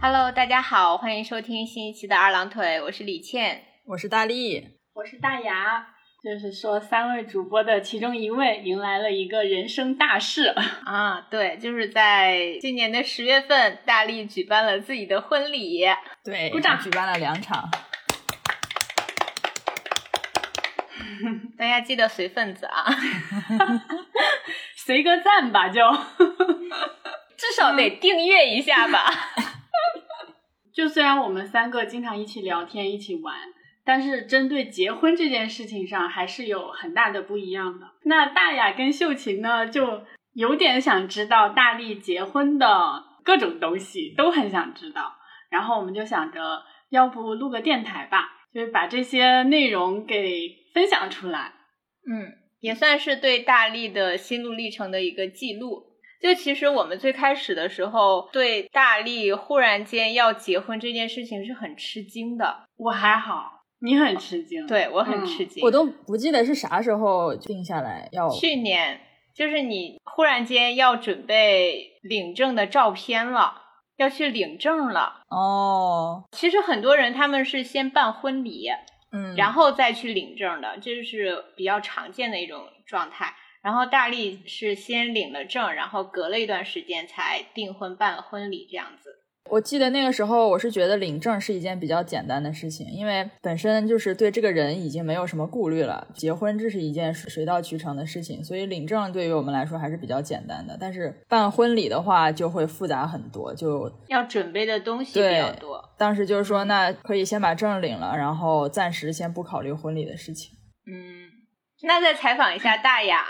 Hello，大家好，欢迎收听新一期的二郎腿，我是李倩，我是大力，我是大牙。就是说，三位主播的其中一位迎来了一个人生大事 啊！对，就是在今年的十月份，大力举办了自己的婚礼，对，鼓掌，举办了两场。大家记得随份子啊，随个赞吧，就 至少得订阅一下吧。就虽然我们三个经常一起聊天、一起玩。但是针对结婚这件事情上，还是有很大的不一样的。那大雅跟秀琴呢，就有点想知道大力结婚的各种东西，都很想知道。然后我们就想着，要不录个电台吧，就是把这些内容给分享出来。嗯，也算是对大力的心路历程的一个记录。就其实我们最开始的时候，对大力忽然间要结婚这件事情是很吃惊的。我还好。你很吃惊，对我很吃惊，我都不记得是啥时候定下来要。去年就是你忽然间要准备领证的照片了，要去领证了。哦，其实很多人他们是先办婚礼，嗯，然后再去领证的，这是比较常见的一种状态。然后大力是先领了证，然后隔了一段时间才订婚办了婚礼这样子。我记得那个时候，我是觉得领证是一件比较简单的事情，因为本身就是对这个人已经没有什么顾虑了。结婚这是一件水到渠成的事情，所以领证对于我们来说还是比较简单的。但是办婚礼的话就会复杂很多，就要准备的东西比较多。当时就是说，那可以先把证领了，然后暂时先不考虑婚礼的事情。嗯，那再采访一下大雅。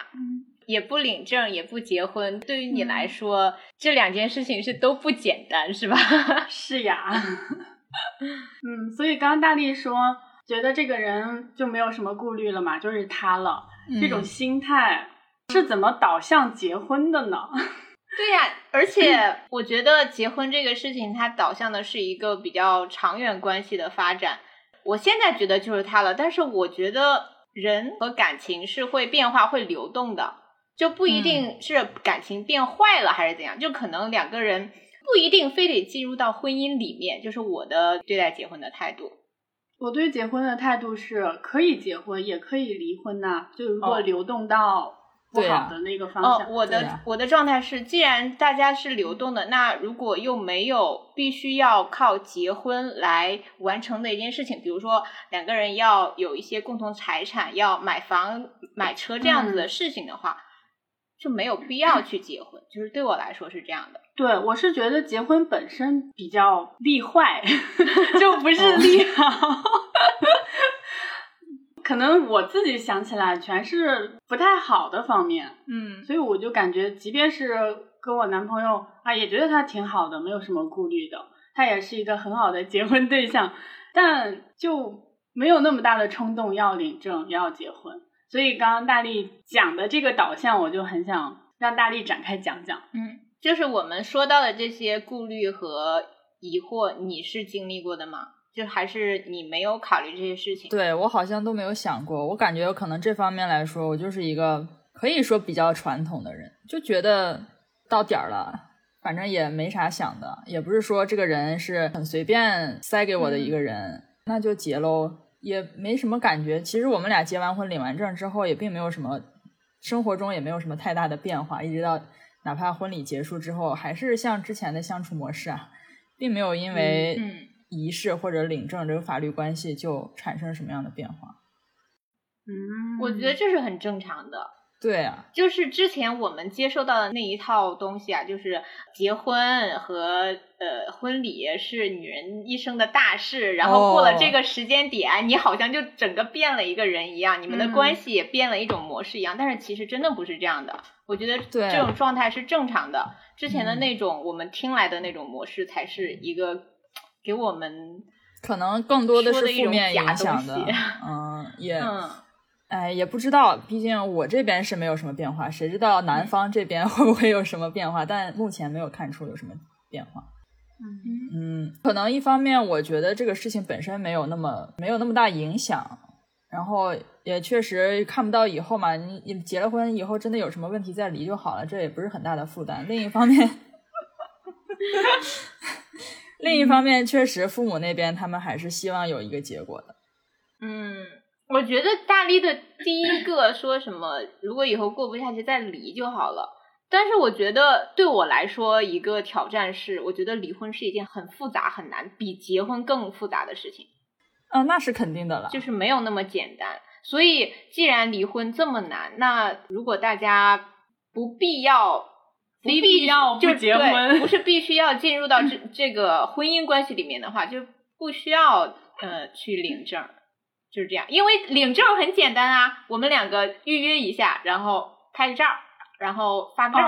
也不领证，也不结婚，对于你来说，这两件事情是都不简单，是吧？是呀。嗯，所以刚刚大力说，觉得这个人就没有什么顾虑了嘛，就是他了。这种心态是怎么导向结婚的呢？对呀，而且我觉得结婚这个事情，它导向的是一个比较长远关系的发展。我现在觉得就是他了，但是我觉得人和感情是会变化、会流动的。就不一定是感情变坏了还是怎样，就可能两个人不一定非得进入到婚姻里面。就是我的对待结婚的态度，我对结婚的态度是可以结婚也可以离婚呐。就如果流动到不好的那个方向，我的我的状态是，既然大家是流动的，那如果又没有必须要靠结婚来完成的一件事情，比如说两个人要有一些共同财产，要买房买车这样子的事情的话。就没有必要去结婚，就是对我来说是这样的。对我是觉得结婚本身比较利坏，就不是利好。可能我自己想起来全是不太好的方面，嗯，所以我就感觉，即便是跟我男朋友啊，也觉得他挺好的，没有什么顾虑的，他也是一个很好的结婚对象，但就没有那么大的冲动要领证要结婚。所以刚刚大力讲的这个导向，我就很想让大力展开讲讲。嗯，就是我们说到的这些顾虑和疑惑，你是经历过的吗？就还是你没有考虑这些事情？对我好像都没有想过。我感觉可能这方面来说，我就是一个可以说比较传统的人，就觉得到点儿了，反正也没啥想的，也不是说这个人是很随便塞给我的一个人，那就结喽。也没什么感觉。其实我们俩结完婚、领完证之后，也并没有什么生活中也没有什么太大的变化。一直到哪怕婚礼结束之后，还是像之前的相处模式啊，并没有因为仪式或者领证这个法律关系就产生什么样的变化。嗯，我觉得这是很正常的。对啊，就是之前我们接受到的那一套东西啊，就是结婚和呃婚礼是女人一生的大事，然后过了这个时间点，你好像就整个变了一个人一样，你们的关系也变了一种模式一样。但是其实真的不是这样的，我觉得这种状态是正常的。之前的那种我们听来的那种模式，才是一个给我们可能更多的是负面影响的，嗯，也。哎，也不知道，毕竟我这边是没有什么变化，谁知道南方这边 会不会有什么变化？但目前没有看出有什么变化。嗯，可能一方面我觉得这个事情本身没有那么没有那么大影响，然后也确实看不到以后嘛，你你结了婚以后真的有什么问题再离就好了，这也不是很大的负担。另一方面。另一方面，确实父母那边他们还是希望有一个结果的。嗯，我觉得大力的第一个说什么，如果以后过不下去再离就好了。但是我觉得对我来说，一个挑战是，我觉得离婚是一件很复杂、很难，比结婚更复杂的事情。嗯，那是肯定的了，就是没有那么简单。所以，既然离婚这么难，那如果大家不必要，不必要就结婚，不是必须要进入到这这个婚姻关系里面的话，就不需要呃去领证，就是这样。因为领证很简单啊，我们两个预约一下，然后拍照。然后发证，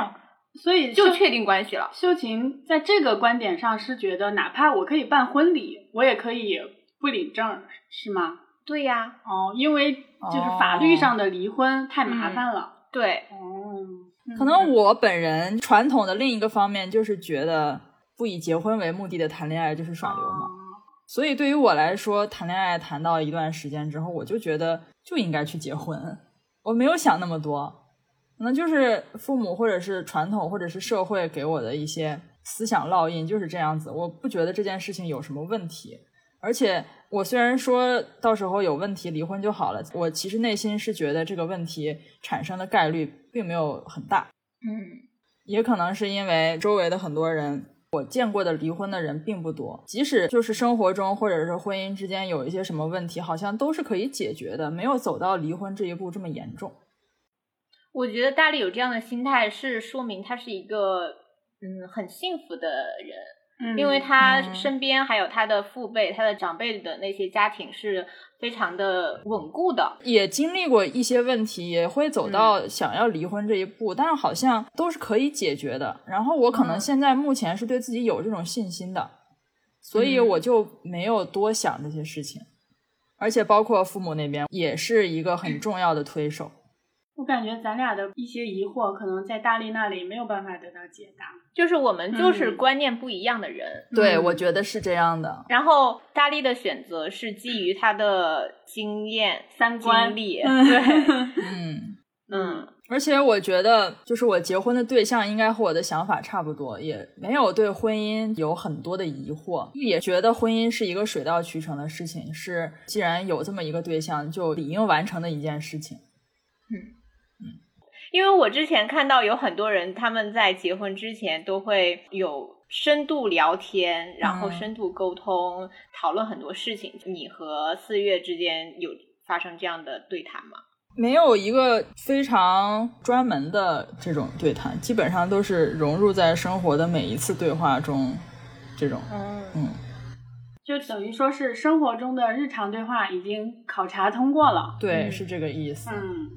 所以就确定关系了。秀琴在这个观点上是觉得，哪怕我可以办婚礼，我也可以不领证，是吗？对呀。哦，因为就是法律上的离婚太麻烦了。对。哦。可能我本人传统的另一个方面就是觉得，不以结婚为目的的谈恋爱就是耍流氓。所以对于我来说，谈恋爱谈到一段时间之后，我就觉得就应该去结婚。我没有想那么多。可能就是父母或者是传统或者是社会给我的一些思想烙印就是这样子，我不觉得这件事情有什么问题。而且我虽然说到时候有问题离婚就好了，我其实内心是觉得这个问题产生的概率并没有很大。嗯，也可能是因为周围的很多人，我见过的离婚的人并不多。即使就是生活中或者是婚姻之间有一些什么问题，好像都是可以解决的，没有走到离婚这一步这么严重。我觉得大力有这样的心态，是说明他是一个嗯很幸福的人，因为他身边还有他的父辈、他的长辈的那些家庭是非常的稳固的，也经历过一些问题，也会走到想要离婚这一步，但是好像都是可以解决的。然后我可能现在目前是对自己有这种信心的，所以我就没有多想这些事情，而且包括父母那边也是一个很重要的推手。我感觉咱俩的一些疑惑，可能在大力那里没有办法得到解答。就是我们就是观念不一样的人，对，我觉得是这样的。然后大力的选择是基于他的经验、三观、历，对，嗯 嗯。而且我觉得，就是我结婚的对象应该和我的想法差不多，也没有对婚姻有很多的疑惑，也觉得婚姻是一个水到渠成的事情，是既然有这么一个对象，就理应完成的一件事情。嗯。因为我之前看到有很多人，他们在结婚之前都会有深度聊天，然后深度沟通，讨论很多事情。你和四月之间有发生这样的对谈吗？没有一个非常专门的这种对谈，基本上都是融入在生活的每一次对话中。这种，嗯嗯，就等于说是生活中的日常对话已经考察通过了。对，是这个意思。嗯。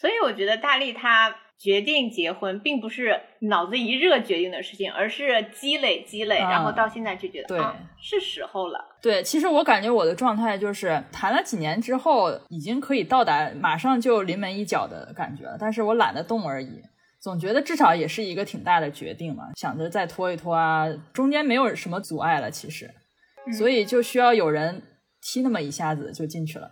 所以我觉得大力他决定结婚，并不是脑子一热决定的事情，而是积累积累，然后到现在就觉得啊，是时候了。对，其实我感觉我的状态就是谈了几年之后，已经可以到达马上就临门一脚的感觉了，但是我懒得动而已。总觉得至少也是一个挺大的决定嘛，想着再拖一拖啊，中间没有什么阻碍了，其实，所以就需要有人踢那么一下子就进去了。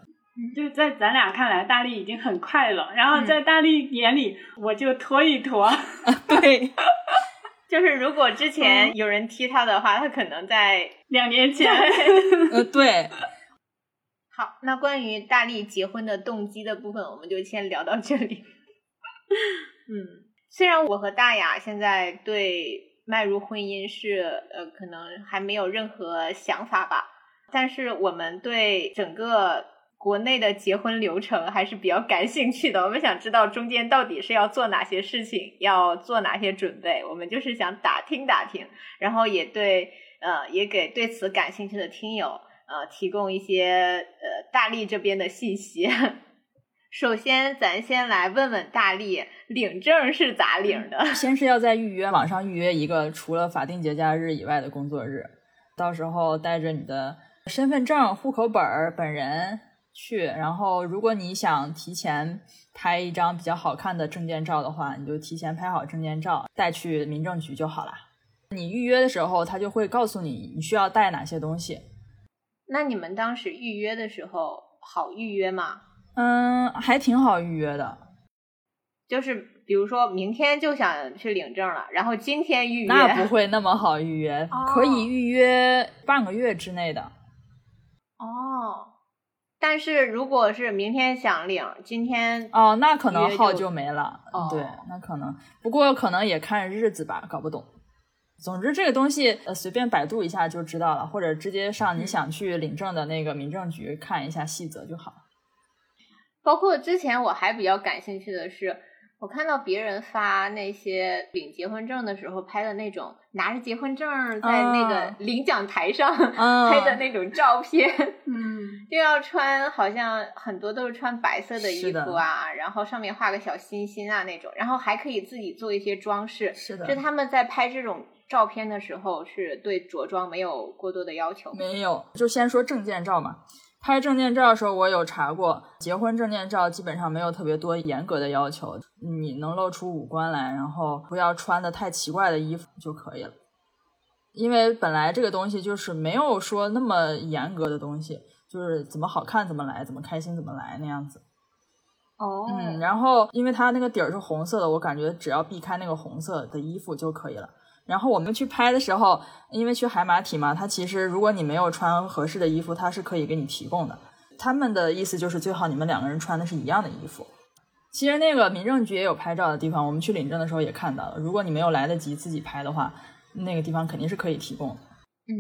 就在咱俩看来，大力已经很快了。然后在大力眼里，我就拖一拖。对，就是如果之前有人踢他的话，他可能在两年前。呃，对。好，那关于大力结婚的动机的部分，我们就先聊到这里。嗯，虽然我和大雅现在对迈入婚姻是呃，可能还没有任何想法吧，但是我们对整个。国内的结婚流程还是比较感兴趣的，我们想知道中间到底是要做哪些事情，要做哪些准备，我们就是想打听打听，然后也对呃也给对此感兴趣的听友呃提供一些呃大力这边的信息。首先，咱先来问问大力，领证是咋领的？先是要在预约网上预约一个除了法定节假日以外的工作日，到时候带着你的身份证、户口本儿、本人。去，然后如果你想提前拍一张比较好看的证件照的话，你就提前拍好证件照带去民政局就好了。你预约的时候，他就会告诉你你需要带哪些东西。那你们当时预约的时候好预约吗？嗯，还挺好预约的。就是比如说明天就想去领证了，然后今天预约，那不会那么好预约，哦可以预约半个月之内的。哦。但是如果是明天想领，今天哦，那可能号就就没了。哦对，那可能，不过可能也看日子吧，搞不懂。总之，这个东西呃随便百度一下就知道了，或者直接上你嗯想去领证的那个民政局看一下细则就好。包括之前我还比较感兴趣的是，我看到别人发那些领结婚证的时候拍的那种拿着结婚证在那个啊领奖台上、嗯 拍的那种照片，嗯，就要穿，好像很多都是穿白色的衣服啊，然后上面画个小心心啊那种，然后还可以自己做一些装饰。是的就他们在拍这种照片的时候，是对着装没有过多的要求。没有，就先说证件照嘛。拍证件照的时候，我有查过，结婚证件照基本上没有特别多严格的要求，你能露出五官来，然后不要穿的太奇怪的衣服就可以了。因为本来这个东西就是没有说那么严格的东西，就是怎么好看怎么来，怎么开心怎么来那样子。哦嗯，然后因为它那个底儿是红色的，我感觉只要避开那个红色的衣服就可以了。然后我们去拍的时候，因为去海马体嘛，它其实如果你没有穿合适的衣服，它是可以给你提供的。他们的意思就是最好你们两个人穿的是一样的衣服。其实那个民政局也有拍照的地方，我们去领证的时候也看到了。如果你没有来得及自己拍的话，那个地方肯定是可以提供的。嗯，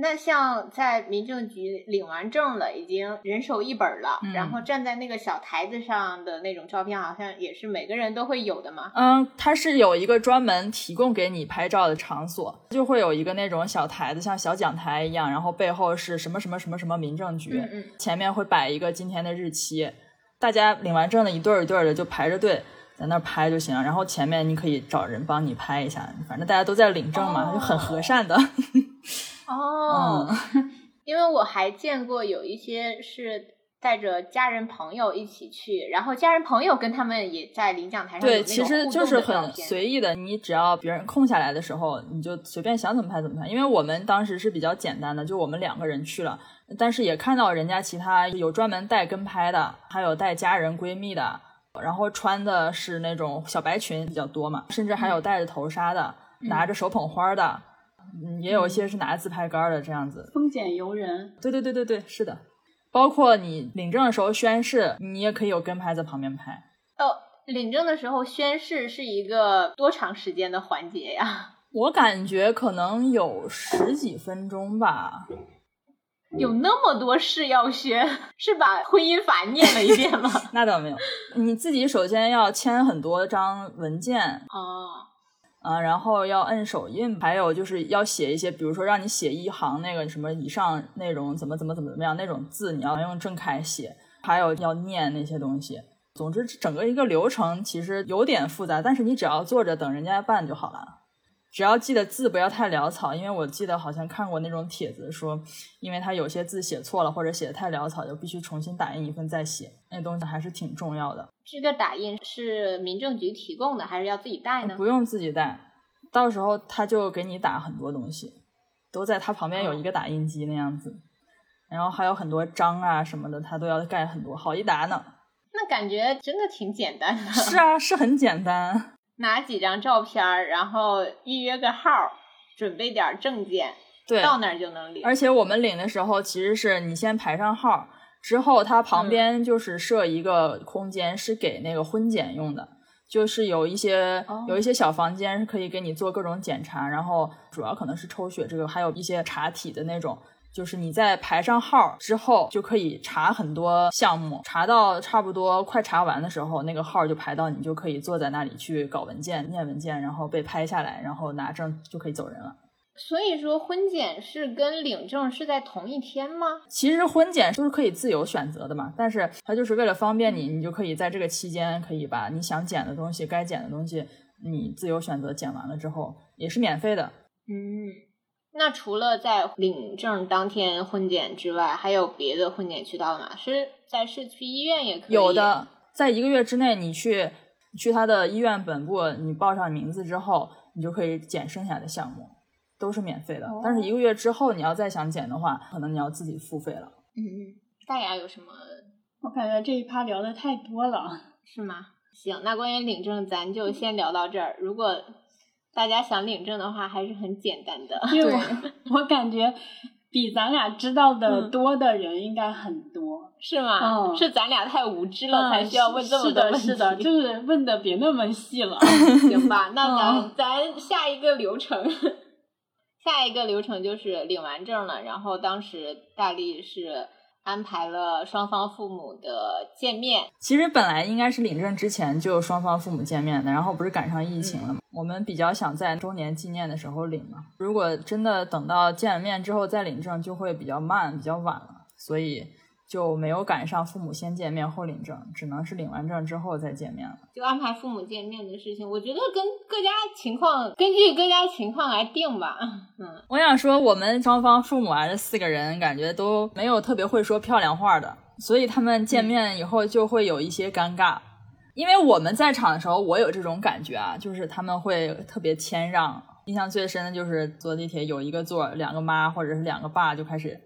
那像在民政局领完证了，已经人手一本了，嗯然后站在那个小台子上的那种照片，好像也是每个人都会有的嘛。嗯，它是有一个专门提供给你拍照的场所，就会有一个那种小台子，像小讲台一样，然后背后是什么什么什么什么民政局，嗯嗯前面会摆一个今天的日期，大家领完证的一对儿一对儿的就排着队在那儿拍就行了，然后前面你可以找人帮你拍一下，反正大家都在领证嘛，哦就很和善的。哦，嗯。因为我还见过有一些是带着家人朋友一起去，然后家人朋友跟他们也在领奖台上对，其实就是很随意的，你只要别人空下来的时候，你就随便想怎么拍怎么拍。因为我们当时是比较简单的，就我们两个人去了，但是也看到人家其他有专门带跟拍的，还有带家人闺蜜的，然后穿的是那种小白裙比较多嘛，甚至还有戴着头纱的，拿着手捧花的，嗯，也有一些是拿自拍杆的这样子。风俭由人。对对对对对，是的。包括你领证的时候宣誓，你也可以有跟拍在旁边拍。哦，领证的时候宣誓是一个多长时间的环节呀？我感觉可能有十几分钟吧。有那么多事要宣，是把婚姻法念了一遍吗？那倒没有，你自己首先要签很多张文件哦，啊，然后要摁手印，还有就是要写一些，比如说让你写一行那个什么以上内容怎么怎么怎么怎么样那种字，你要用正楷写，还有要念那些东西。总之，整个一个流程其实有点复杂，但是你只要坐着等人家办就好了。只要记得字不要太潦草，因为我记得好像看过那种帖子说，因为他有些字写错了或者写的太潦草，就必须重新打印一份再写，那东西还是挺重要的。这个打印是民政局提供的，还是要自己带呢？不用自己带，到时候他就给你打很多东西，都在他旁边有一个打印机那样子，然后还有很多章啊什么的，他都要盖很多，好一沓呢。那感觉真的挺简单的。是啊，是很简单。拿几张照片儿，然后预约个号儿，准备点儿证件，对，到那儿就能领。而且我们领的时候，其实是你先排上号，之后它旁边就是设一个空间，是给那个婚检用的，就是有一些、哦有一些小房间是可以给你做各种检查，然后主要可能是抽血这个，还有一些查体的那种。就是你在排上号之后，就可以查很多项目，查到差不多快查完的时候，那个号就排到，你就可以坐在那里去搞文件、念文件，然后被拍下来，然后拿证就可以走人了。所以说，婚检是跟领证是在同一天吗？其实婚检都是可以自由选择的嘛，但是它就是为了方便你，你就可以在这个期间可以把你想检的东西、该检的东西，你自由选择检完了之后也是免费的。嗯，那除了在领证当天婚检之外，还有别的婚检渠道吗？是在市区医院也可以？有的，在一个月之内，你去去他的医院本部，你报上名字之后，你就可以检剩下的项目，都是免费的。哦但是一个月之后，你要再想检的话，可能你要自己付费了。嗯嗯，大雅有什么我感觉这一趴聊的太多了。是吗？行，那关于领证咱就先聊到这儿。如果大家想领证的话，还是很简单的。因为我 我感觉比咱俩知道的多的人应该很多，是吗？嗯是咱俩太无知了，才需要问这么多问题。是的，是的，就是问的别那么细了。行吧，那咱、嗯咱下一个流程，下一个流程就是领完证了，然后当时大力是安排了双方父母的见面，其实本来应该是领证之前就双方父母见面的，然后不是赶上疫情了嘛？我们比较想在周年纪念的时候领嘛。如果真的等到见了面之后再领证，就会比较慢，比较晚了，所以就没有赶上父母先见面后领证，只能是领完证之后再见面了。就安排父母见面的事情。我觉得跟各家情况，根据各家情况来定吧。嗯，我想说，我们双方父母啊，这四个人感觉都没有特别会说漂亮话的，所以他们见面以后就会有一些尴尬。因为我们在场的时候，我有这种感觉啊，就是他们会特别谦让。印象最深的就是坐地铁有一个座，两个妈或者是两个爸就开始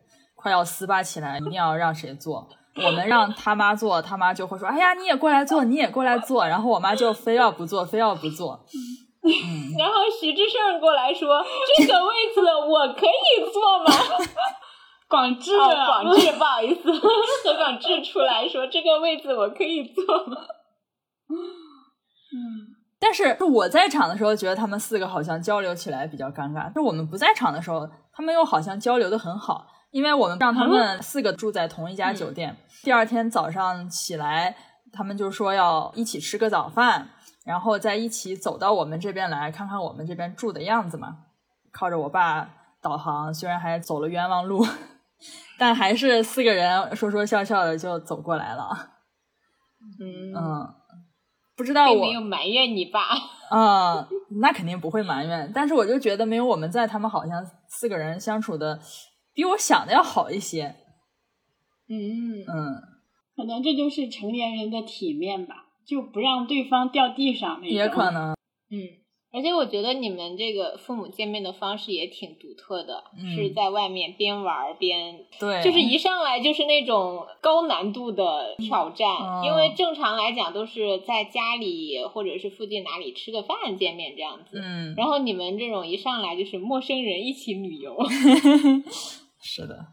快要撕巴起来，一定要让谁坐。我们让他妈坐，他妈就会说：“哎呀，你也过来坐，你也过来坐。”然后我妈就非要不坐，非要不坐。嗯，然后徐志胜过来说：“这个位子我可以坐吗？” 广智，哦，广智，不好意思，何广智出来说：“这个位子我可以坐吗？”嗯，但是我在场的时候，觉得他们四个好像交流起来比较尴尬。但是我们不在场的时候，他们又好像交流的很好，因为我们让他们四个住在同一家酒店。第二天早上起来，他们就说要一起吃个早饭，然后再一起走到我们这边来看看我们这边住的样子嘛。靠着我爸导航，虽然还走了冤枉路，但还是四个人说说笑笑的就走过来了。嗯，嗯，不知道我没有埋怨你爸。啊、那肯定不会埋怨，但是我就觉得没有我们在，他们好像四个人相处的比我想的要好一些。嗯，嗯，可能这就是成年人的体面吧，就不让对方掉地上那种。也可能，嗯，而且我觉得你们这个父母见面的方式也挺独特的，嗯是在外面边玩边，对，就是一上来就是那种高难度的挑战，嗯因为正常来讲都是在家里或者是附近哪里吃个饭见面这样子。嗯，然后你们这种一上来就是陌生人一起旅游，是的，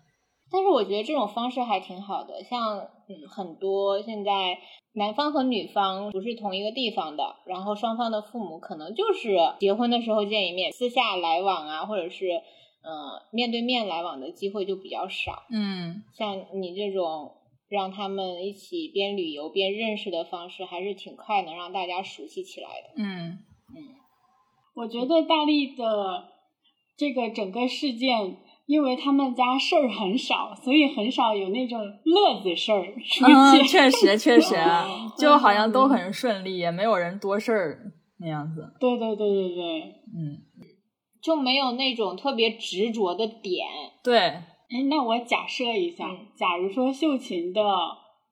但是我觉得这种方式还挺好的，像嗯很多现在男方和女方不是同一个地方的，然后双方的父母可能就是结婚的时候见一面，私下来往啊，或者是呃面对面来往的机会就比较少。嗯像你这种让他们一起边旅游边认识的方式，还是挺快能让大家熟悉起来的。嗯我觉得大力的这个整个事件，因为他们家事儿很少，所以很少有那种乐子事儿出嗯，现。确 实确实，哦 就好像都很顺利，也没有人多事儿那样子。对对对对对。嗯，就没有那种特别执着的点，对，哎，那我假设一下，嗯假如说秀琴的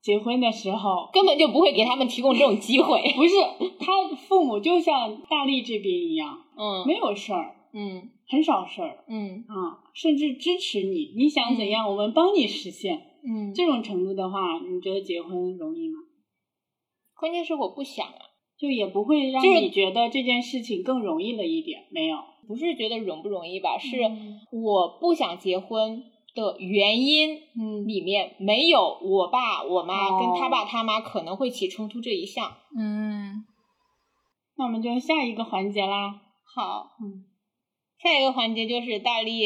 结婚的时候，根本就不会给他们提供这种机会。不是他父母就像大力这边一样，嗯没有事儿，嗯很少事儿嗯啊，甚至支持你，你想怎样，我们帮你实现。嗯，这种程度的话，你觉得结婚容易吗？关键是我不想啊，就也不会让你觉得这件事情更容易了一点，没有。不是觉得容不容易吧，是嗯我不想结婚的原因嗯里面没有我爸我妈哦跟他爸他妈可能会起冲突这一项。嗯那我们就下一个环节啦。好，嗯，下一个环节就是大力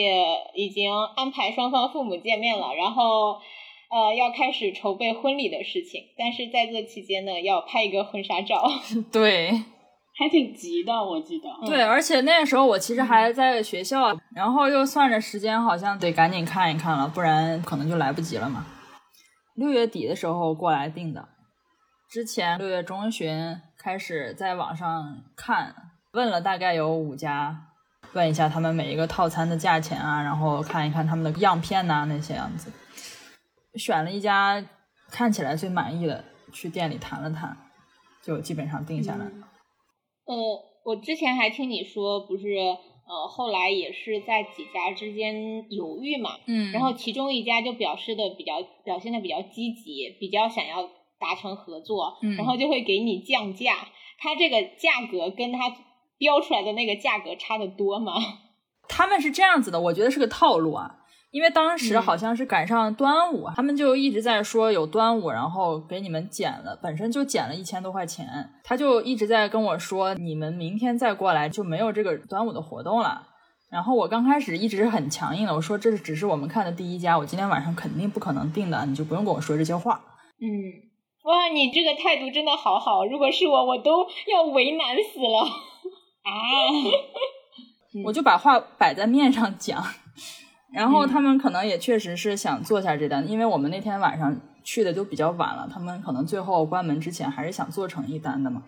已经安排双方父母见面了，然后呃要开始筹备婚礼的事情，但是在这期间呢，要拍一个婚纱照。对 还挺急的，我记得。对，而且那个时候我其实还在学校，然后又算着时间，好像得赶紧看一看了，不然可能就来不及了嘛。六月底的时候过来定的，之前六月中旬开始在网上看，问了大概有五家，问一下他们每一个套餐的价钱啊，然后看一看他们的样片呐、那些样子，选了一家看起来最满意的，去店里谈了谈，就基本上定下来了。呃，我之前还听你说，不是呃后来也是在几家之间犹豫嘛，嗯然后其中一家就表示的比较表现的比较积极，比较想要达成合作，嗯然后就会给你降价。它这个价格跟它标出来的那个价格差得多吗？他们是这样子的，我觉得是个套路啊。因为当时嗯好像是赶上端午，他们就一直在说有端午，然后给你们减了，本身就减了一千多块钱，他就一直在跟我说，你们明天再过来就没有这个端午的活动了。然后我刚开始一直是很强硬的，我说这是只是我们看的第一家，我今天晚上肯定不可能订的，你就不用跟我说这些话。嗯，哇，你这个态度真的好好，如果是我，我都要为难死了啊！嗯 我就把话摆在面上讲，然后嗯他们可能也确实是想做下这单，因为我们那天晚上去的就比较晚了，他们可能最后关门之前还是想做成一单的嘛。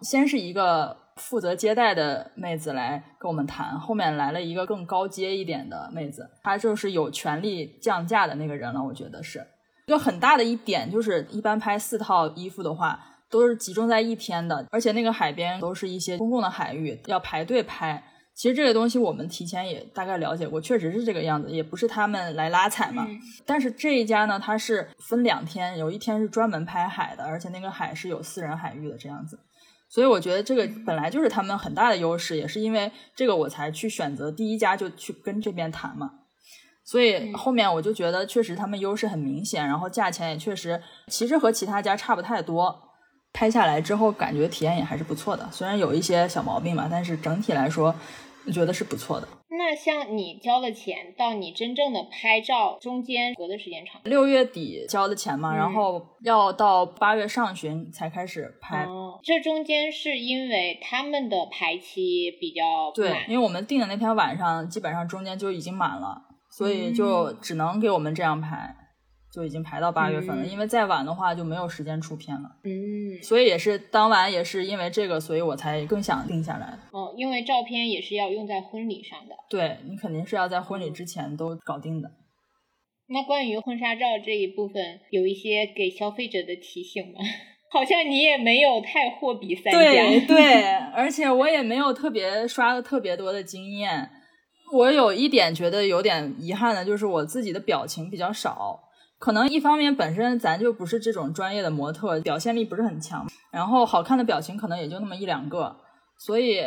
先是一个负责接待的妹子来跟我们谈，后面来了一个更高阶一点的妹子，她就是有权利降价的那个人了，我觉得是一个很大的一点，就是一般拍四套衣服的话。都是集中在一天的，而且那个海边都是一些公共的海域，要排队拍。其实这个东西我们提前也大概了解过，确实是这个样子，也不是他们来拉踩嘛。嗯但是这一家呢，它是分两天，有一天是专门拍海的，而且那个海是有私人海域的这样子。所以我觉得这个本来就是他们很大的优势，也是因为这个我才去选择第一家就去跟这边谈嘛。所以嗯后面我就觉得确实他们优势很明显，然后价钱也确实其实和其他家差不太多。拍下来之后感觉体验也还是不错的，虽然有一些小毛病吧，但是整体来说我觉得是不错的。那像你交了钱到你真正的拍照中间隔的时间长？六月底交的钱嘛，嗯然后要到八月上旬才开始拍。哦，这中间是因为他们的排期比较对，因为我们定的那天晚上基本上中间就已经满了，所以就嗯只能给我们这样排，就已经排到八月份了。嗯因为再晚的话就没有时间出片了，嗯，所以也是当晚也是因为这个，所以我才更想定下来。哦，因为照片也是要用在婚礼上的。对你肯定是要在婚礼之前都搞定的。那关于婚纱照这一部分，有一些给消费者的提醒吗？好像你也没有太货比三对家。对，而且我也没有特别刷的特别多的经验。我有一点觉得有点遗憾的，就是我自己的表情比较少。可能一方面本身咱就不是这种专业的模特，表现力不是很强，然后好看的表情可能也就那么一两个，所以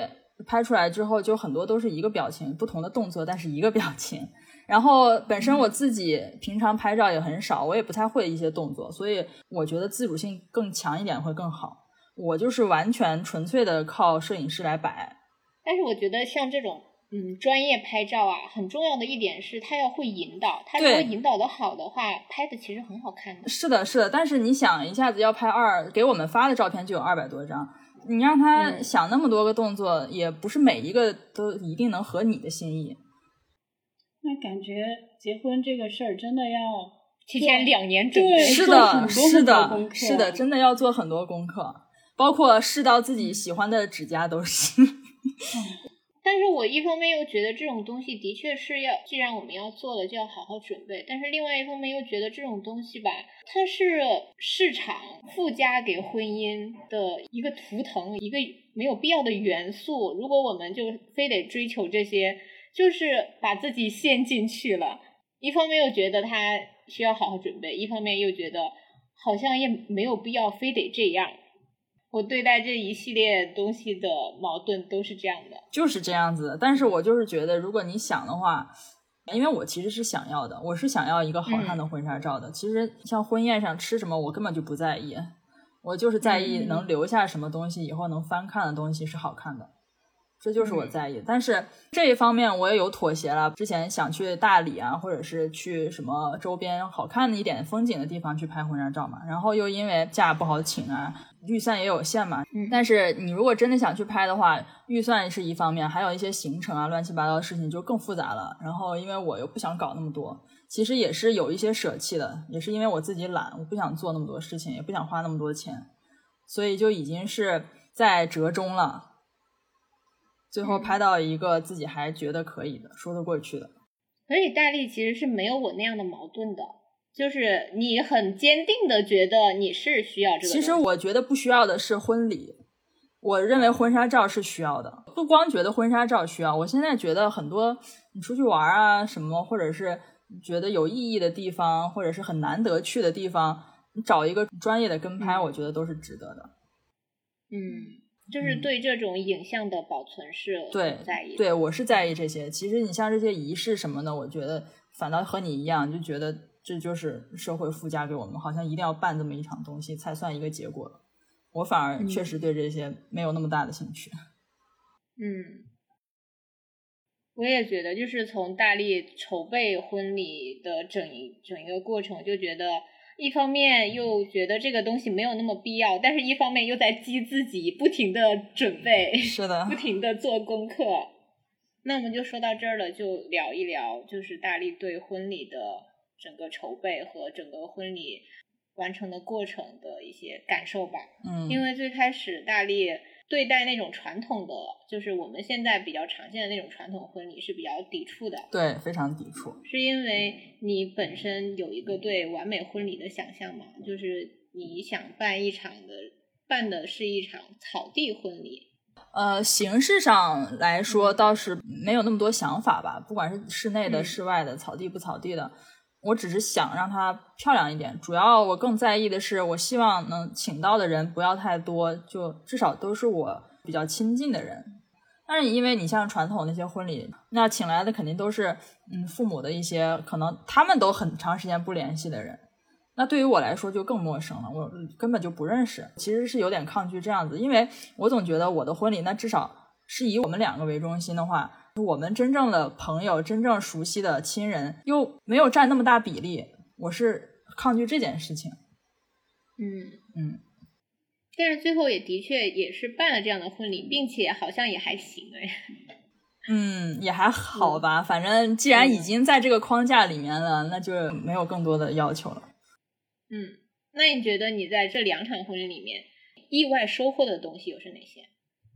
拍出来之后就很多都是一个表情，不同的动作，但是一个表情。然后本身我自己平常拍照也很少，我也不太会一些动作，所以我觉得自主性更强一点会更好。我就是完全纯粹的靠摄影师来摆。但是我觉得像这种嗯专业拍照啊，很重要的一点是他要会引导，他如果引导的好的话，拍的其实很好看的。是的，是的，但是你想一下子要拍二，给我们发的照片就有二百多张，你让他嗯想那么多个动作，也不是每一个都一定能合你的心意。那感觉结婚这个事儿真的要提前两年准备，是的，是的是的，真的要做很多功课，包括试到自己喜欢的指甲都是。但是我一方面又觉得这种东西的确是要，既然我们要做了，就要好好准备。但是另外一方面又觉得这种东西吧，它是市场附加给婚姻的一个图腾，一个没有必要的元素。如果我们就非得追求这些，就是把自己陷进去了。一方面又觉得它需要好好准备，一方面又觉得好像也没有必要非得这样。我对待这一系列东西的矛盾都是这样的。就是这样子的。但是我就是觉得，如果你想的话，因为我其实是想要的，我是想要一个好看的婚纱照的。其实像婚宴上吃什么，我根本就不在意，我就是在意嗯能留下什么东西，以后能翻看的东西是好看的。这就是我嗯在意，但是这一方面我也有妥协了。之前想去大理啊，或者是去什么周边好看的一点风景的地方去拍婚纱照嘛，然后又因为假不好请啊，预算也有限嘛。嗯但是你如果真的想去拍的话，预算是一方面，还有一些行程啊，乱七八糟的事情就更复杂了。然后因为我又不想搞那么多，其实也是有一些舍弃的，也是因为我自己懒，我不想做那么多事情，也不想花那么多钱，所以就已经是在折中了。最后嗯拍到一个自己还觉得可以的、说得过去的。所以戴笠其实是没有我那样的矛盾的，就是你很坚定的觉得你是需要这个。其实我觉得不需要的是婚礼，我认为婚纱照是需要的。不光觉得婚纱照需要，我现在觉得很多你出去玩啊什么，或者是觉得有意义的地方，或者是很难得去的地方，你找一个专业的跟拍，我觉得都是值得的。嗯，就是对这种影像的保存是对在意的。对，我是在意这些。其实你像这些仪式什么的，我觉得反倒和你一样，就觉得这就是社会附加给我们，好像一定要办这么一场东西才算一个结果。我反而确实对这些没有那么大的兴趣。嗯，我也觉得，就是从大力筹备婚礼的整一整一个过程，就觉得一方面又觉得这个东西没有那么必要，但是一方面又在激自己，不停的准备，是的不，停的做功课。那我们就说到这儿了，就聊一聊，就是大力对婚礼的整个筹备和整个婚礼完成的过程的一些感受吧。嗯，因为最开始大力对待那种传统的，就是我们现在比较常见的那种传统婚礼是比较抵触的，对非常抵触。是因为你本身有一个对完美婚礼的想象嘛，就是你想办一场的，办的是一场草地婚礼。呃，形式上来说倒是没有那么多想法吧，不管是室内的、嗯室外的、草地不草地的，我只是想让它漂亮一点。主要我更在意的是，我希望能请到的人不要太多，就至少都是我比较亲近的人。但是因为你像传统那些婚礼，那请来的肯定都是嗯父母的一些可能他们都很长时间不联系的人。那对于我来说就更陌生了，我根本就不认识，其实是有点抗拒这样子，因为我总觉得我的婚礼，那至少是以我们两个为中心的话，我们真正的朋友、真正熟悉的亲人又没有占那么大比例，我是抗拒这件事情。嗯嗯，但是最后也的确也是办了这样的婚礼，并且好像也还行哎。嗯，也还好吧，反正既然已经在这个框架里面了，那就没有更多的要求了。嗯，那你觉得你在这两场婚礼里面意外收获的东西又是哪些？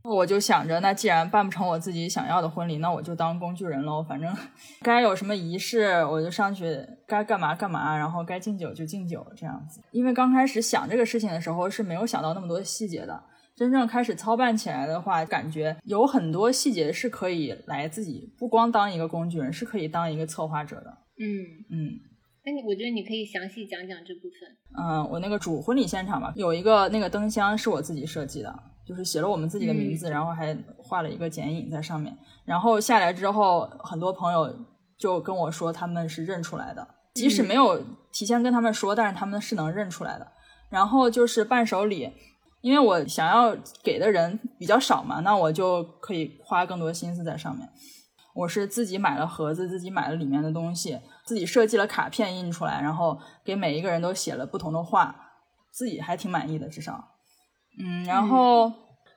我就想着，那既然办不成我自己想要的婚礼，那我就当工具人喽。反正 该有什么仪式，我就上去该干嘛干嘛，然后该敬酒就敬酒，这样子。因为刚开始想这个事情的时候是没有想到那么多细节的，真正开始操办起来的话，感觉有很多细节是可以来自己不光当一个工具人，是可以当一个策划者的。嗯，嗯。那你我觉得你可以详细讲讲这部分。嗯，我那个主婚礼现场吧，有一个那个灯箱是我自己设计的，就是写了我们自己的名字，然后还画了一个剪影在上面。然后下来之后，很多朋友就跟我说他们是认出来的，即使没有提前跟他们说，但是他们是能认出来的。然后就是伴手礼，因为我想要给的人比较少嘛，那我就可以花更多心思在上面。我是自己买了盒子，自己买了里面的东西，自己设计了卡片印出来，然后给每一个人都写了不同的话，自己还挺满意的，至少。嗯，然后、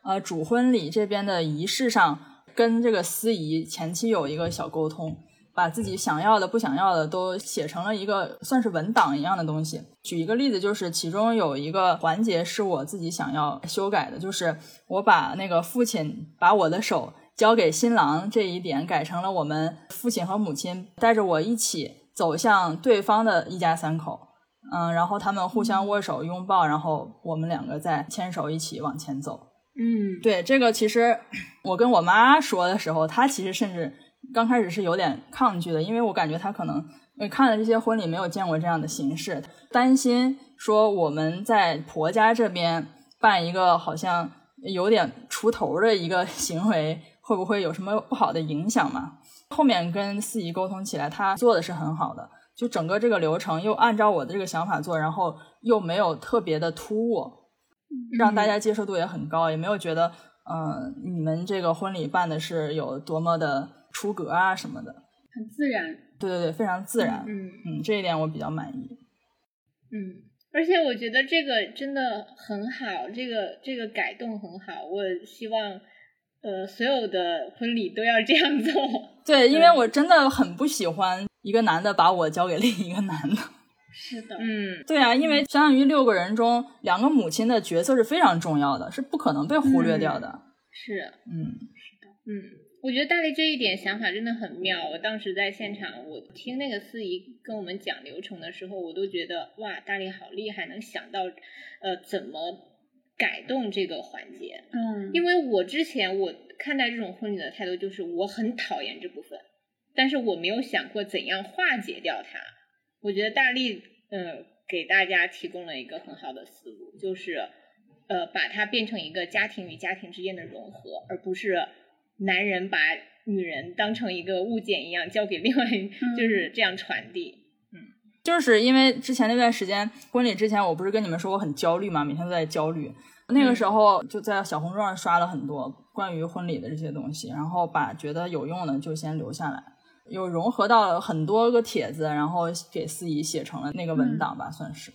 呃，主婚礼这边的仪式上，跟这个司仪前期有一个小沟通，把自己想要的、不想要的都写成了一个算是文档一样的东西。举一个例子，就是其中有一个环节是我自己想要修改的，就是我把那个父亲把我的手。交给新郎这一点改成了我们父亲和母亲带着我一起走向对方的一家三口，嗯，然后他们互相握手拥抱，然后我们两个再牵手一起往前走。嗯，对这个，其实我跟我妈说的时候，她其实甚至刚开始是有点抗拒的，因为我感觉她可能看了这些婚礼没有见过这样的形式，担心说我们在婆家这边办一个好像有点出头的一个 行为。会不会有什么不好的影响嘛？后面跟司仪沟通起来，他做的是很好的，就整个这个流程又按照我的这个想法做，然后又没有特别的突兀，让大家接受度也很高，也没有觉得嗯、呃，你们这个婚礼办的是有多么的出格啊什么的，很自然。对对对，非常自然。嗯嗯，这一点我比较满意。嗯，而且我觉得这个真的很好，这个这个改动很好，我希望。呃，所有的婚礼都要这样做。对，因为我真的很不喜欢一个男的把我交给另一个男的。是的，嗯，对啊，因为相当于六个人中，两个母亲的角色是非常重要的，是不可能被忽略掉的。是，嗯，是的，嗯，我觉得大力这一点想法真的很妙。我当时在现场，我听那个司仪跟我们讲流程的时候，我都觉得哇，大力好厉害，能想到呃怎么。改动这个环节，嗯，因为我之前我看待这种婚礼的态度就是我很讨厌这部分，但是我没有想过怎样化解掉它。我觉得大力，呃，给大家提供了一个很好的思路，就是呃把它变成一个家庭与家庭之间的融合，而不是男人把女人当成一个物件一样交给另外，就是这样传递。嗯就是因为之前那段时间婚礼之前，我不是跟你们说我很焦虑嘛，每天都在焦虑。那个时候就在小红书上刷了很多关于婚礼的这些东西，然后把觉得有用的就先留下来，又融合到了很多个帖子，然后给司仪写成了那个文档吧，算是。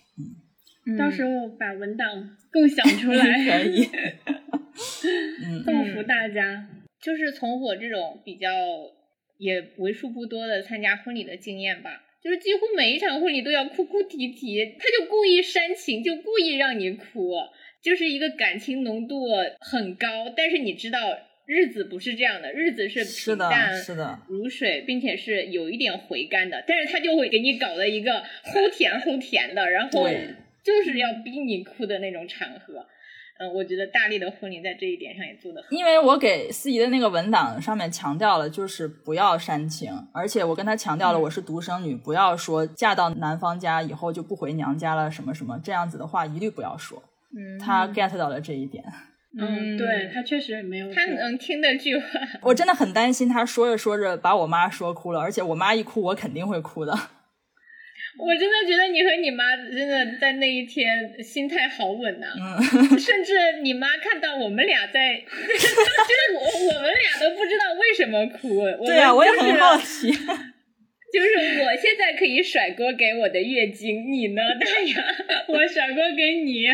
嗯，到时候把文档共享出来，可以。嗯，造福大家。就是从我这种比较也为数不多的参加婚礼的经验吧。就是几乎每一场婚礼都要哭哭啼啼，他就故意煽情，就故意让你哭，就是一个感情浓度很高。但是你知道，日子不是这样的，日子是平淡如水，并且是有一点回甘的。但是他就会给你搞了一个齁甜齁甜的，然后就是要逼你哭的那种场合。嗯，我觉得大力的婚礼在这一点上也做得很。因为我给司仪的那个文档上面强调了，就是不要煽情，而且我跟他强调了，我是独生女，不要说嫁到男方家以后就不回娘家了，什么什么这样子的话，一律不要说。嗯，他 get 到了这一点。嗯，对他确实没有。他能听得句话。我真的很担心他说着说着把我妈说哭了，而且我妈一哭，我肯定会哭的。我真的觉得你和你妈真的在那一天心态好稳呐，甚至你妈看到我们俩在，就是我我们俩都不知道为什么哭。对啊，我也很好奇。就是我现在可以甩锅给我的月经，你呢，大雅？我甩锅给你。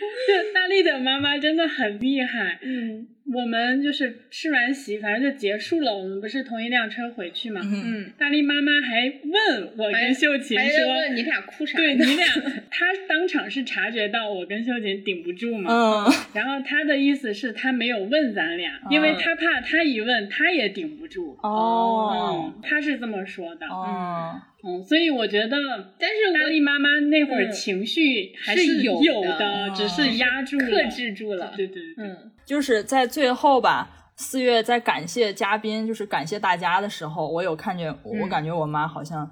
就大力的妈妈真的很厉害。嗯。我们就是吃完席，反正就结束了。我们不是同一辆车回去嘛？嗯，大力妈妈还问我跟秀琴说：“你俩哭啥？”对你俩，她当场是察觉到我跟秀琴顶不住嘛。嗯，然后她的意思是她没有问咱俩，因为她怕她一问她也顶不住。哦，她是这么说的。哦。嗯，所以我觉得，但是大力妈妈那会儿情绪还是有的，只是压住、克制住了。对对对，嗯，就是在最后吧，四月在感谢嘉宾，就是感谢大家的时候，我有看见，我感觉我妈好像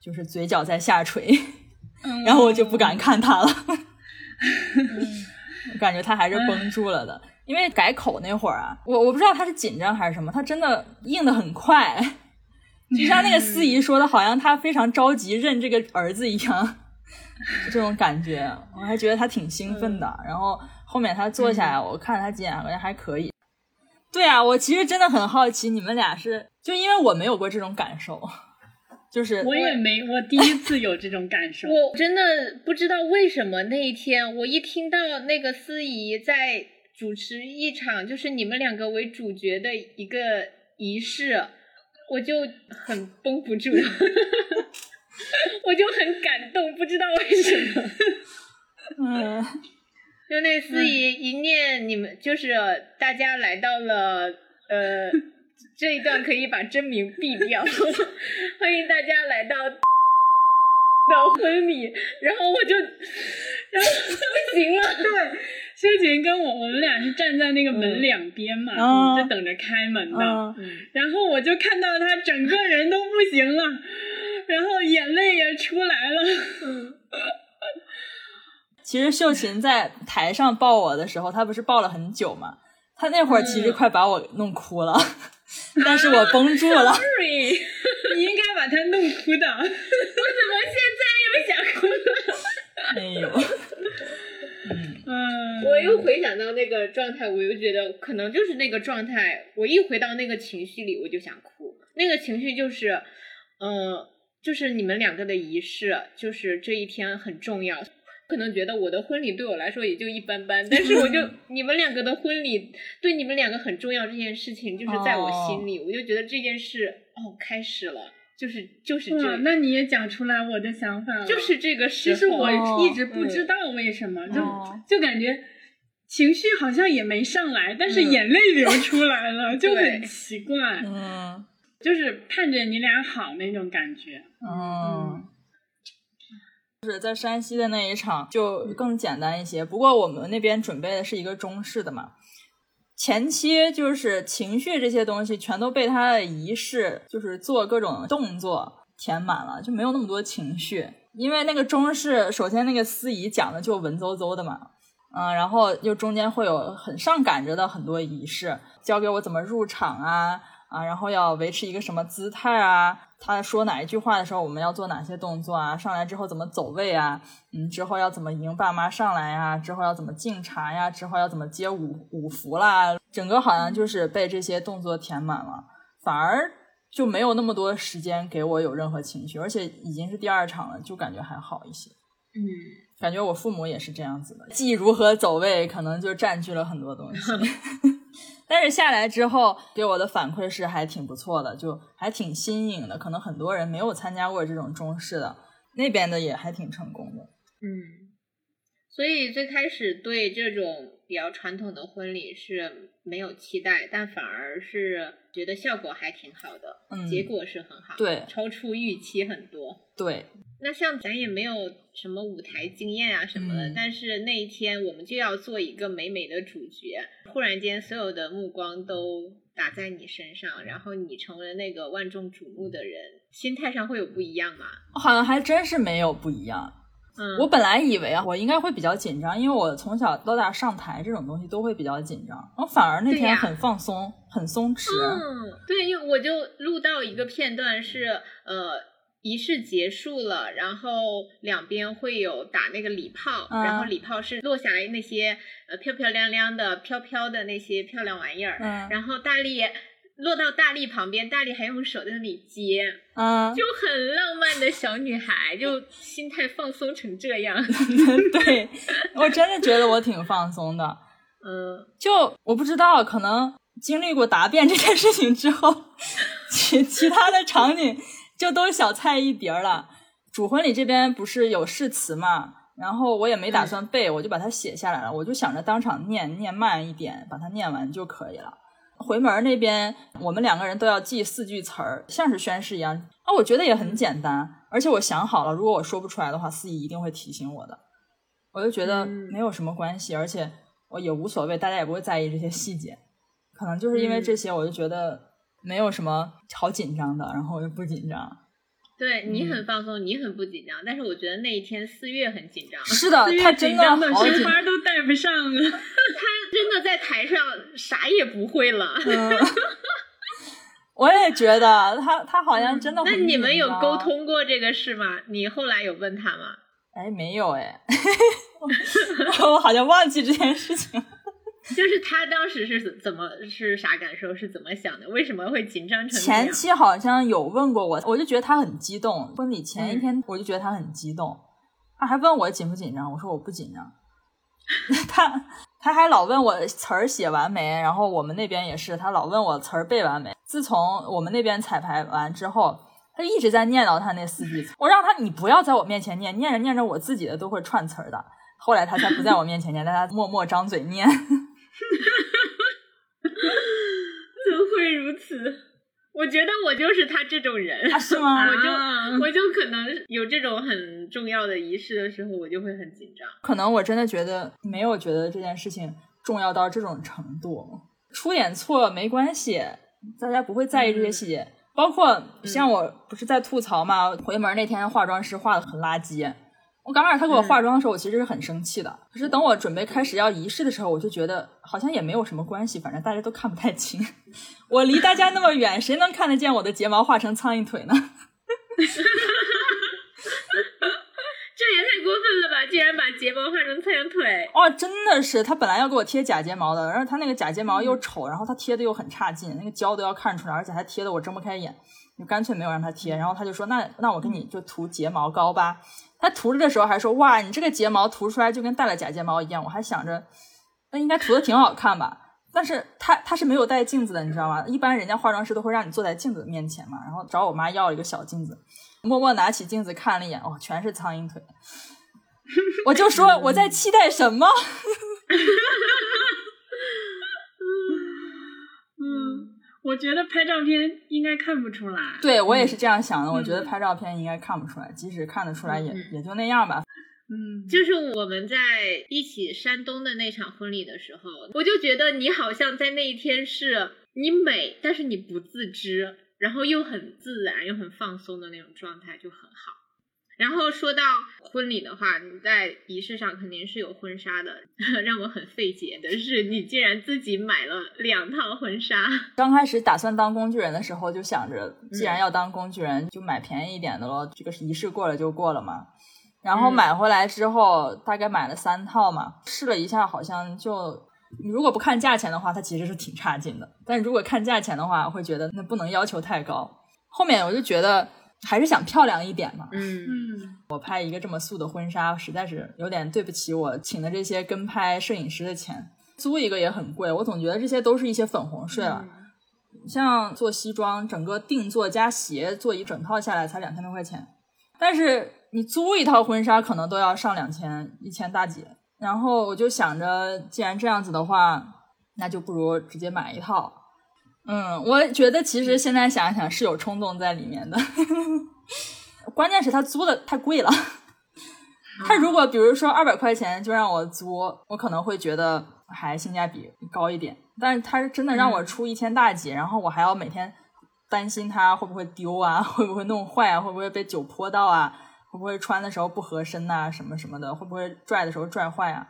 就是嘴角在下垂，然后我就不敢看她了，我感觉她还是绷住了的，因为改口那会儿啊，我我不知道她是紧张还是什么，她真的硬的很快。就像那个司仪说的，好像他非常着急认这个儿子一样，这种感觉，我还觉得他挺兴奋的。然后后面他坐下来，我看他几眼好像还可以。对啊，我其实真的很好奇，你们俩是就因为我没有过这种感受，就是我也没，我第一次有这种感受。我真的不知道为什么那一天，我一听到那个司仪在主持一场就是你们两个为主角的一个仪式。我就很绷不住，我就很感动，不知道为什么。嗯，就那司仪一念，你们就是大家来到了呃这一段，可以把真名毙掉。欢迎大家来到的婚礼，然后我就，然后 不行了，对。秀琴跟我，我们俩是站在那个门两边嘛，在等着开门的。然后我就看到他整个人都不行了，然后眼泪也出来了。其实秀琴在台上抱我的时候，她不是抱了很久嘛？她那会儿其实快把我弄哭了，但是我绷住了。Sorry，你应该把他弄哭的。我怎么现在又想哭了？没有。嗯，我又回想到那个状态，我又觉得可能就是那个状态。我一回到那个情绪里，我就想哭。那个情绪就是，嗯，就是你们两个的仪式，就是这一天很重要。可能觉得我的婚礼对我来说也就一般般，但是我就 你们两个的婚礼对你们两个很重要，这件事情就是在我心里，我就觉得这件事哦开始了。就是就是这，那你也讲出来我的想法了。就是这个时候，其实我一直不知道为什么，就就感觉情绪好像也没上来，但是眼泪流出来了，就很奇怪。嗯，就是盼着你俩好那种感觉。嗯，就是在山西的那一场就更简单一些，不过我们那边准备的是一个中式的嘛。前期就是情绪这些东西全都被他的仪式，就是做各种动作填满了，就没有那么多情绪。因为那个中式，首先那个司仪讲的就文绉绉的嘛，嗯，然后又中间会有很上赶着的很多仪式，教给我怎么入场啊啊，然后要维持一个什么姿态啊，他说哪一句话的时候我们要做哪些动作啊，上来之后怎么走位啊，嗯，之后要怎么迎爸妈上来呀，之后要怎么敬茶呀，之后要怎么接五五福啦，整个好像就是被这些动作填满了，反而。就没有那么多时间给我有任何情绪，而且已经是第二场了，就感觉还好一些。嗯，感觉我父母也是这样子的，记如何走位，可能就占据了很多东西。但是下来之后给我的反馈是还挺不错的，就还挺新颖的。可能很多人没有参加过这种中式的，那边的也还挺成功的。嗯，所以最开始对这种。比较传统的婚礼是没有期待，但反而是觉得效果还挺好的，嗯，结果是很好，对，超出预期很多，对。那像咱也没有什么舞台经验啊什么的，但是那一天我们就要做一个美美的主角，忽然间所有的目光都打在你身上，然后你成为那个万众瞩目的人，心态上会有不一样吗？好像还真是没有不一样。嗯我本来以为啊，我应该会比较紧张，因为我从小到大上台这种东西都会比较紧张，我反而那天很放松，很松弛。嗯，对，因为我就录到一个片段是，呃，仪式结束了，然后两边会有打那个礼炮，然后礼炮是落下来那些呃漂漂亮亮的、飘飘的那些漂亮玩意儿，然后大力。落到大力旁边，大力还用手在那里接，嗯，就很浪漫的小女孩，就心态放松成这样。对我真的觉得我挺放松的，嗯，就我不知道，可能经历过答辩这件事情之后，其其他的场景就都小菜一碟了。主婚礼这边不是有誓词嘛，然后我也没打算背，我就把它写下来了，我就想着当场念，念慢一点，把它念完就可以了。回门那边，我们两个人都要记四句词儿，像是宣誓一样。啊，我觉得也很简单，而且我想好了，如果我说不出来的话，司仪一定会提醒我的。我就觉得没有什么关系，而且我也无所谓，大家也不会在意这些细节。可能就是因为这些，我就觉得没有什么好紧张的，然后我就不紧张。对你很放松，你很不紧张，但是我觉得那一天四月很紧张。是的，他真的好紧花都带不上了。他真的在台上啥也不会了。我也觉得他他好像真的。那你们有沟通过这个事吗？你后来有问他吗？哎，没有哎，我好像忘记这件事情。就是他当时是怎么是啥感受？是怎么想的？为什么会紧张成？前期好像有问过我，我就觉得他很激动。婚礼前一天，我就觉得他很激动。他还问我紧不紧张，我说我不紧张。他他还老问我词儿写完没，然后我们那边也是，他老问我词儿背完没。自从我们那边彩排完之后，他一直在念叨他那四句词。我让他你不要在我面前念，念着念着我自己的都会串词儿的。后来他才不在我面前念，但他默默张嘴念。怎会如此？我觉得我就是他这种人，是吗？我就我就可能有这种很重要的仪式的时候，我就会很紧张。可能我真的觉得没有觉得这件事情重要到这种程度，出点错没关系，大家不会在意这些细节。包括像我不是在吐槽嘛，回门那天化妆师化的很垃圾。我刚开始他给我化妆的时候，我其实是很生气的。可是等我准备开始要仪式的时候，我就觉得好像也没有什么关系，反正大家都看不太清。我离大家那么远，谁能看得见我的睫毛画成苍蝇腿呢？这也太过分了吧！竟然把睫毛画成苍蝇腿！哦，真的是，他本来要给我贴假睫毛的，然后他那个假睫毛又丑，然后他贴的又很差劲，那个胶都要看出来，而且还贴的我睁不开眼，就干脆没有让他贴。然后他就说：“那那我给你就涂睫毛膏吧。”他涂着的时候还说：“哇，你这个睫毛涂出来就跟戴了假睫毛一样。”我还想着，那应该涂的挺好看吧？但是他他是没有带镜子的，你知道吗？一般人家化妆师都会让你坐在镜子面前嘛。然后找我妈要一个小镜子，默默拿起镜子看了一眼，哦，全是苍蝇腿。我就说我在期待什么？我觉得拍照片应该看不出来。对我也是这样想的。我觉得拍照片应该看不出来，即使看得出来，也也就那样吧。嗯，就是我们在一起山东的那场婚礼的时候，我就觉得你好像在那一天是你美，但是你不自知。然后又很自然又很放松的那种状态就很好。然后说到婚礼的话，你在仪式上肯定是有婚纱的。让我很费解的是，你竟然自己买了两套婚纱。刚开始打算当工具人的时候，就想着既然要当工具人，就买便宜一点的咯。这个仪式过了就过了嘛。然后买回来之后，大概买了三套嘛，试了一下，好像就你如果不看价钱的话，它其实是挺差劲的。但如果看价钱的话，会觉得那不能要求太高。后面我就觉得。还是想漂亮一点嘛。嗯嗯，我拍一个这么素的婚纱，实在是有点对不起我请的这些跟拍摄影师的钱。租一个也很贵，我总觉得这些都是一些粉红税了。像做西装，整个定做加鞋做一整套下来才两千多块钱，但是你租一套婚纱可能都要上两千一千大几。然后我就想着，既然这样子的话，那就不如直接买一套。嗯，我觉得其实现在想想是有冲动在里面的，关键是他租的太贵了。他如果比如说二百块钱就让我租，我可能会觉得还性价比高一点。但是他是真的让我出一千大几，然后我还要每天担心它会不会丢啊，会不会弄坏啊，会不会被酒泼到啊，会不会穿的时候不合身呐，什么什么的，会不会拽的时候拽坏啊？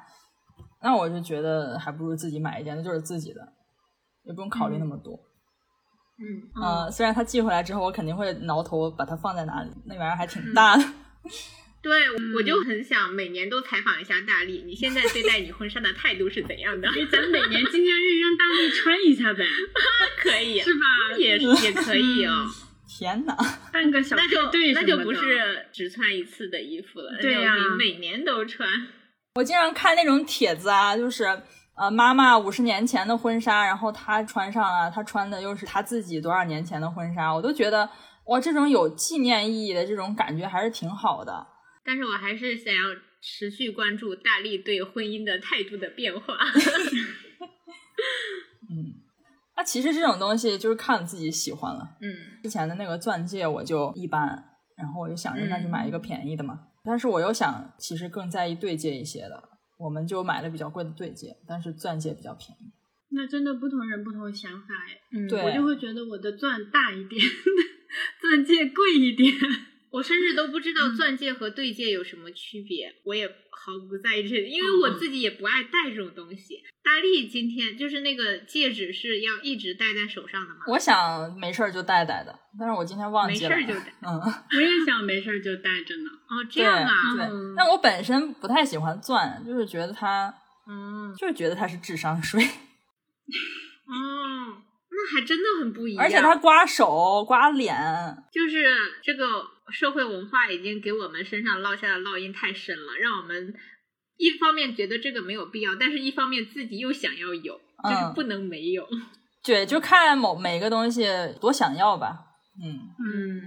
那我就觉得还不如自己买一件，那就是自己的。也不用考虑那么多，嗯呃，虽然他寄回来之后，我肯定会挠头把它放在哪里，那玩意儿还挺大的。对，我就很想每年都采访一下大力，你现在对待你婚纱的态度是怎样的？咱每年纪念日让大力穿一下呗，可以是吧？也也可以哦。天哪，半个小那就对那就不是只穿一次的衣服了，对呀，你每年都穿。我经常看那种帖子啊，就是。呃，妈妈五十年前的婚纱，然后她穿上了，她穿的又是她自己多少年前的婚纱，我都觉得哇，这种有纪念意义的这种感觉还是挺好的。但是我还是想要持续关注大力对婚姻的态度的变化。嗯，那其实这种东西就是看自己喜欢了。嗯，之前的那个钻戒我就一般，然后我就想着那就买一个便宜的嘛。但是我又想，其实更在意对戒一些的。我们就买了比较贵的对戒，但是钻戒比较便宜。那真的不同人不同想法哎。嗯，我就会觉得我的钻大一点，钻戒贵一点。我甚至都不知道钻戒和对戒有什么区别，我也毫不在意这，因为我自己也不爱戴这种东西。大力今天就是那个戒指是要一直戴在手上的吗？我想没事儿就戴戴的，但是我今天忘记了。没事儿就戴，嗯，我也想没事儿就戴着呢。哦，这样啊。对，那我本身不太喜欢钻，就是觉得它，嗯，就是觉得它是智商税。哦，那还真的很不一样。而且它刮手、刮脸，就是这个。社会文化已经给我们身上烙下的烙印太深了，让我们一方面觉得这个没有必要，但是一方面自己又想要有，就是不能没有。对，就看某每个东西多想要吧。嗯嗯，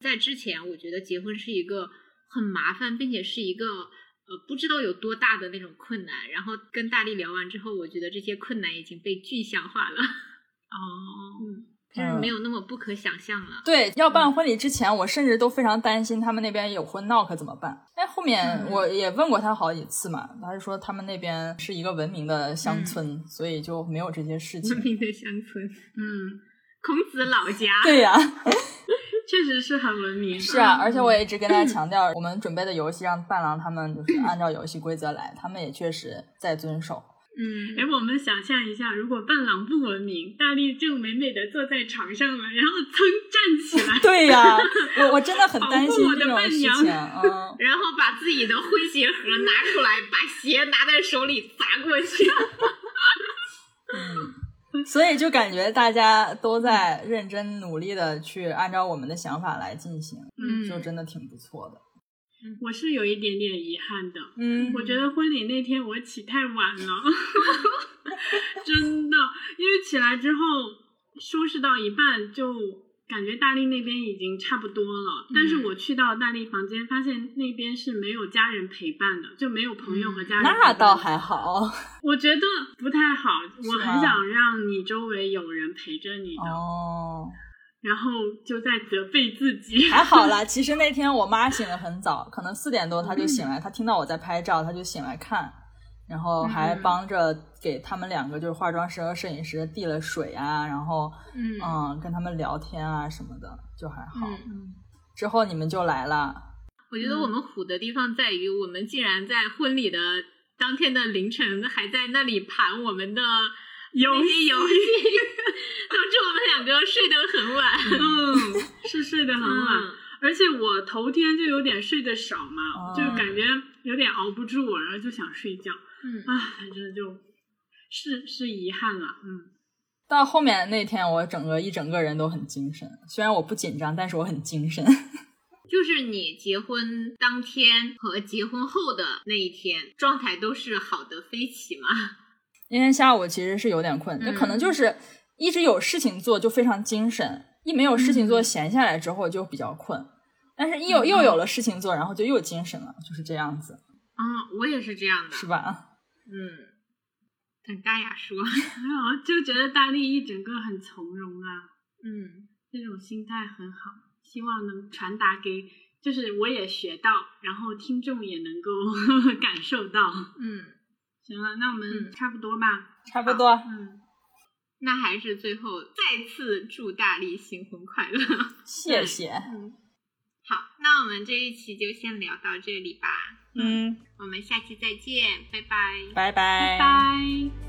在之前，我觉得结婚是一个很麻烦，并且是一个呃不知道有多大的那种困难。然后跟大力聊完之后，我觉得这些困难已经被具象化了。哦，嗯。就是没有那么不可想象了。对，要办婚礼之前，我甚至都非常担心他们那边有婚闹可怎么办。哎，后面我也问过他好几次嘛，他是说他们那边是一个文明的乡村，所以就没有这些事情。文明的乡村，嗯，孔子老家。对呀，确实是很文明。是啊，而且我也一直跟大家 强调，我们准备的游戏让伴郎他们就是按照游戏规则来，他们也确实在遵守。嗯，哎，我们想象一下，如果伴郎不文明，大力正美美的坐在床上了，然后噌站起来，对呀，我我真的很担心这种事情，嗯，然后把自己的婚鞋盒拿出来，把鞋拿在手里砸过去，嗯，所以就感觉大家都在认真努力的去按照我们的想法来进行，嗯，就真的挺不错的。我是有一点点遗憾的，嗯，我觉得婚礼那天我起太晚了，真的，因为起来之后收拾到一半，就感觉大力那边已经差不多了。但是我去到大力房间，发现那边是没有家人陪伴的，就没有朋友和家人。那倒还好，我觉得不太好。我很想让你周围有人陪着你的。哦。然后就在责备自己，还好啦。其实那天我妈醒得很早，可能四点多她就醒来，她听到我在拍照，她就醒来看。然后还嗯帮着给他们两个就是化妆师和摄影师递了水啊，然后嗯嗯跟他们聊天啊什么的，就还好。嗯之后你们就来了，我觉得我们虎的地方在于，我们竟然在婚礼的当天的凌晨还在那里盘我们的游那些游戏，导致 我们两个睡得很晚。嗯，是睡得很晚。嗯而且我头天就有点睡得少嘛，哦就感觉有点熬不住，然后就想睡觉。嗯啊，反正就是是遗憾了。嗯，到后面那天我整个一整个人都很精神，虽然我不紧张，但是我很精神。就是你结婚当天和结婚后的那一天，状态都是好的飞起嘛。那天下午其实是有点困，那、可能就是一直有事情做就非常精神，一没有事情做闲下来之后就比较困，但是一有又有了事情做，然后就又精神了，就是这样子，啊，我也是这样的。是吧？嗯，等大雅说。没有，就觉得大力一整个很从容啊，嗯这种心态很好，希望能传达给，就是我也学到，然后听众也能够 感受到。嗯，行了，那我们嗯差不多吧。差不多，嗯，那还是最后再次祝大力新婚快乐。谢谢。嗯，好，那我们这一期就先聊到这里吧。嗯，我们下期再见，拜拜。拜拜拜拜。